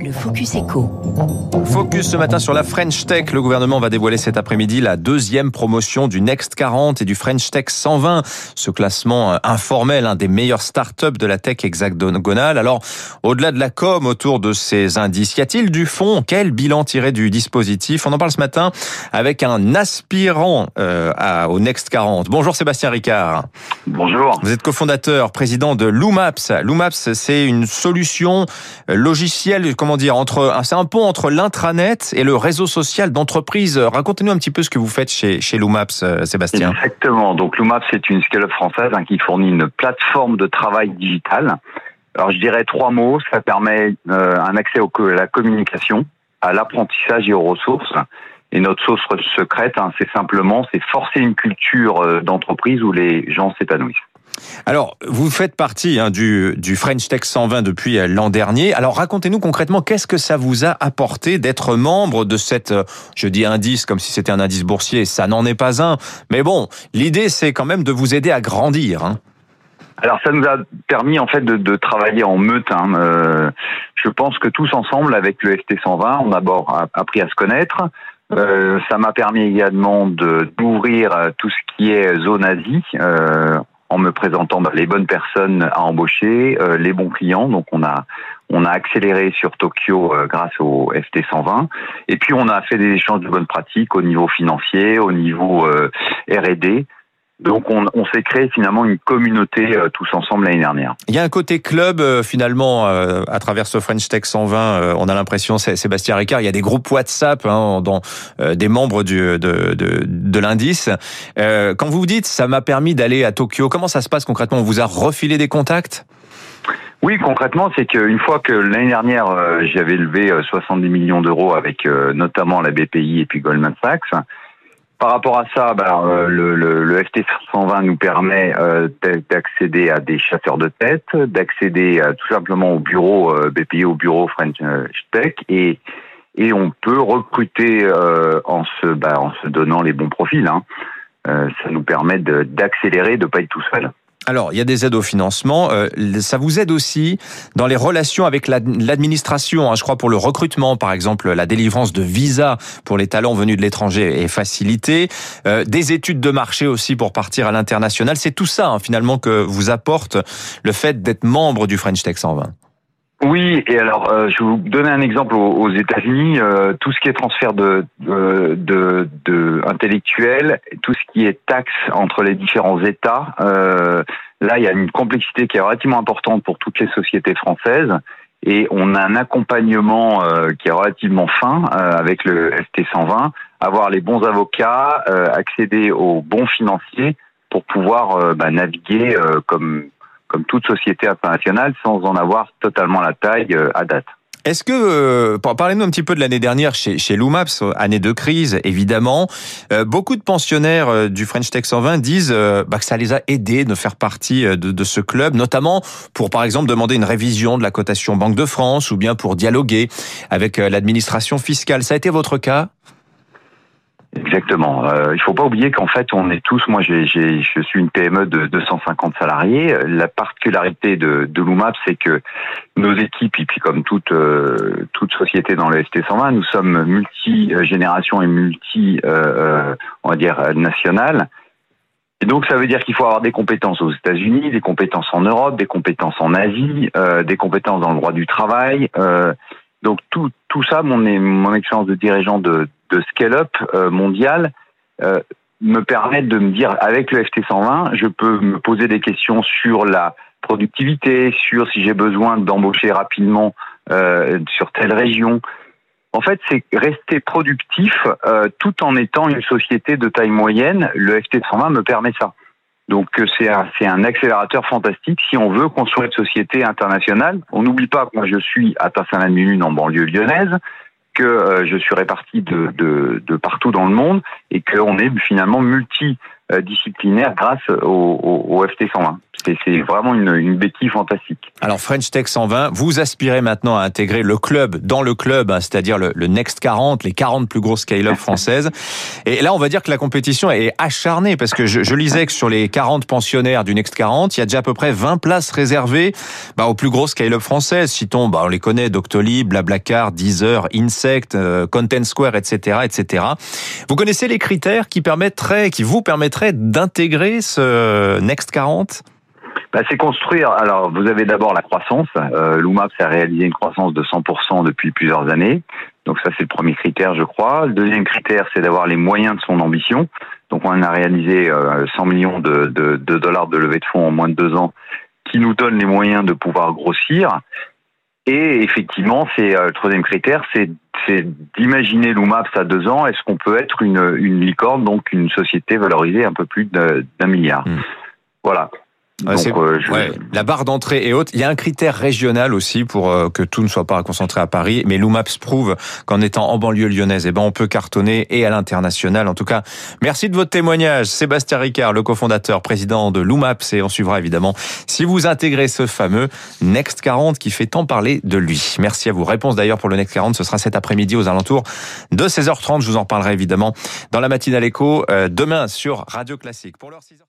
Le Focus Echo. Focus ce matin sur la French Tech. Le gouvernement va dévoiler cet après-midi la deuxième promotion du Next 40 et du French Tech 120. Ce classement euh, informel, un des meilleurs startups de la tech hexagonale. Alors, au-delà de la com autour de ces indices, y a-t-il du fond? Quel bilan tiré du dispositif? On en parle ce matin avec un aspirant euh, à, au Next 40. Bonjour Sébastien Ricard. Bonjour. Vous êtes cofondateur, président de Loomaps. Loomaps, c'est une solution comment dire, entre, c'est un pont entre l'intranet et le réseau social d'entreprise. Racontez-nous un petit peu ce que vous faites chez, chez Loomaps, euh, Sébastien. Exactement. Donc Loomaps, c'est une scale-up française hein, qui fournit une plateforme de travail digital. Alors je dirais trois mots. Ça permet euh, un accès à la communication, à l'apprentissage et aux ressources. Et notre sauce secrète, hein, c'est simplement, c'est forcer une culture euh, d'entreprise où les gens s'épanouissent. Alors, vous faites partie hein, du, French Tech 120 depuis euh, l'an dernier. Alors, racontez-nous concrètement, qu'est-ce que ça vous a apporté d'être membre de cette, euh, je dis indice comme si c'était un indice boursier, ça n'en est pas un. Mais bon, l'idée, c'est quand même de vous aider à grandir. Hein. Alors ça nous a permis en fait de, travailler en meute. Hein. Euh, je pense que tous ensemble, avec le FT 120, on a d'abord appris à se connaître. Ça m'a permis également d'ouvrir tout ce qui est zone Asie. En me présentant bah, les bonnes personnes à embaucher, euh, les bons clients. Donc on a on a accéléré sur Tokyo euh, grâce au FT 120. Et puis on a fait des échanges de bonnes pratiques au niveau financier, au niveau euh, R&D. Donc on, on s'est créé finalement une communauté euh, tous ensemble l'année dernière. Il y a un côté club euh, finalement euh, à travers ce French Tech 120. on a l'impression, c'est Sébastien Ricard, il y a des groupes WhatsApp hein, dans des membres du, de, de, de l'indice. quand vous vous dites ça m'a permis d'aller à Tokyo, comment ça se passe concrètement? On vous a refilé des contacts? Oui, concrètement, c'est qu'une fois que l'année dernière, j'avais levé 70 millions d'euros avec notamment la BPI et puis Goldman Sachs, par rapport à ça, ben, euh, le, le, le, FT 120 nous permet euh, d'accéder à des chasseurs de tête, d'accéder euh, tout simplement au bureau BPI, au bureau French Tech, et, on peut recruter en, se, ben, en se donnant les bons profils. Hein. ça nous permet d'accélérer, de ne pas être tout seul. Alors, il y a des aides au financement. Euh, ça vous aide aussi dans les relations avec l'administration. Hein. je crois pour le recrutement, par exemple, la délivrance de visas pour les talents venus de l'étranger est facilitée. Euh, des études de marché aussi pour partir à l'international. C'est tout ça, hein, finalement, que vous apporte le fait d'être membre du French Tech 120. Oui, et alors euh, je vais vous donner un exemple aux, États-Unis. Euh, tout ce qui est transfert de, de, de, de, intellectuels, tout ce qui est taxe entre les différents États, euh, là il y a une complexité qui est relativement importante pour toutes les sociétés françaises. Et on a un accompagnement euh, qui est relativement fin euh, avec le ST 120, avoir les bons avocats, accéder aux bons financiers pour pouvoir bah, naviguer comme comme toute société internationale, sans en avoir totalement la taille euh, à date. Est-ce que, euh, parlez-nous un petit peu de l'année dernière chez, chez Loomaps, année de crise évidemment. Euh, beaucoup de pensionnaires euh, du French Tech 120 disent bah, que ça les a aidés de faire partie de, de, ce club, notamment pour par exemple demander une révision de la cotation Banque de France ou bien pour dialoguer avec l'administration fiscale. Ça a été votre cas? Exactement. Euh, il faut pas oublier qu'en fait, on est tous. Moi, j'ai, je suis une PME de 250 salariés. La particularité de, de l'UMAP, c'est que nos équipes, et puis comme toute euh, toute société dans le ST120, nous sommes multi générations et multi, euh, euh, on va dire nationales. Et donc, ça veut dire qu'il faut avoir des compétences aux États-Unis, des compétences en Europe, des compétences en Asie, euh, des compétences dans le droit du travail. donc tout tout ça, mon mon expérience de dirigeant de de scale-up euh, mondial euh, me permettent de me dire, avec le FT120, je peux me poser des questions sur la productivité, sur si j'ai besoin d'embaucher rapidement euh, sur telle région. En fait, c'est rester productif tout en étant une société de taille moyenne. Le FT120 me permet ça. Donc c'est un, accélérateur fantastique si on veut construire une société internationale. On n'oublie pas que moi je suis à Tassin-la-Minune en banlieue lyonnaise que euh, je suis réparti de, partout dans le monde et qu'on est finalement multi disciplinaire grâce au, au, FT 120. C'est vraiment une, une béquille fantastique. Alors French Tech 120, vous aspirez maintenant à intégrer le club dans le club, hein, c'est-à-dire le, le, Next 40, les 40 plus grosses scale-up françaises. Et là, on va dire que la compétition est acharnée parce que je, je, lisais que sur les 40 pensionnaires du Next 40, il y a déjà à peu près 20 places réservées bah, aux plus grosses scale-up françaises. Citons, bah, on les connaît, Doctolib, Blablacar, Deezer, Insect, euh, Content Square, etc., etc. Vous connaissez les critères qui permettraient, qui vous permettraient d'intégrer ce Next 40 bah, c'est construire. Alors, vous avez d'abord la croissance. Euh, a réalisé une croissance de 100% depuis plusieurs années. Donc ça, c'est le premier critère, je crois. Le deuxième critère, c'est d'avoir les moyens de son ambition. Donc on a réalisé 100 euh, millions de, de, de, dollars de levée de fonds en moins de deux ans, qui nous donne les moyens de pouvoir grossir. Et effectivement, c'est euh, le troisième critère, c'est d'imaginer l'UMAPS à deux ans. Est-ce qu'on peut être une, une licorne, donc une société valorisée un peu plus d'un milliard? Mmh. Voilà. Euh, la barre d'entrée est haute. Il y a un critère régional aussi pour euh, que tout ne soit pas concentré à Paris. Mais l'UMAPS prouve qu'en étant en banlieue lyonnaise, eh ben, on peut cartonner et à l'international. En tout cas, merci de votre témoignage. Sébastien Ricard, le cofondateur, président de l'UMAPS. Et on suivra évidemment si vous intégrez ce fameux Next 40 qui fait tant parler de lui. Merci à vous. Réponse d'ailleurs pour le Next 40. Ce sera cet après-midi aux alentours de 16h30. Je vous en parlerai évidemment dans la matinale écho euh, demain sur Radio Classique. Pour l'heure 6h.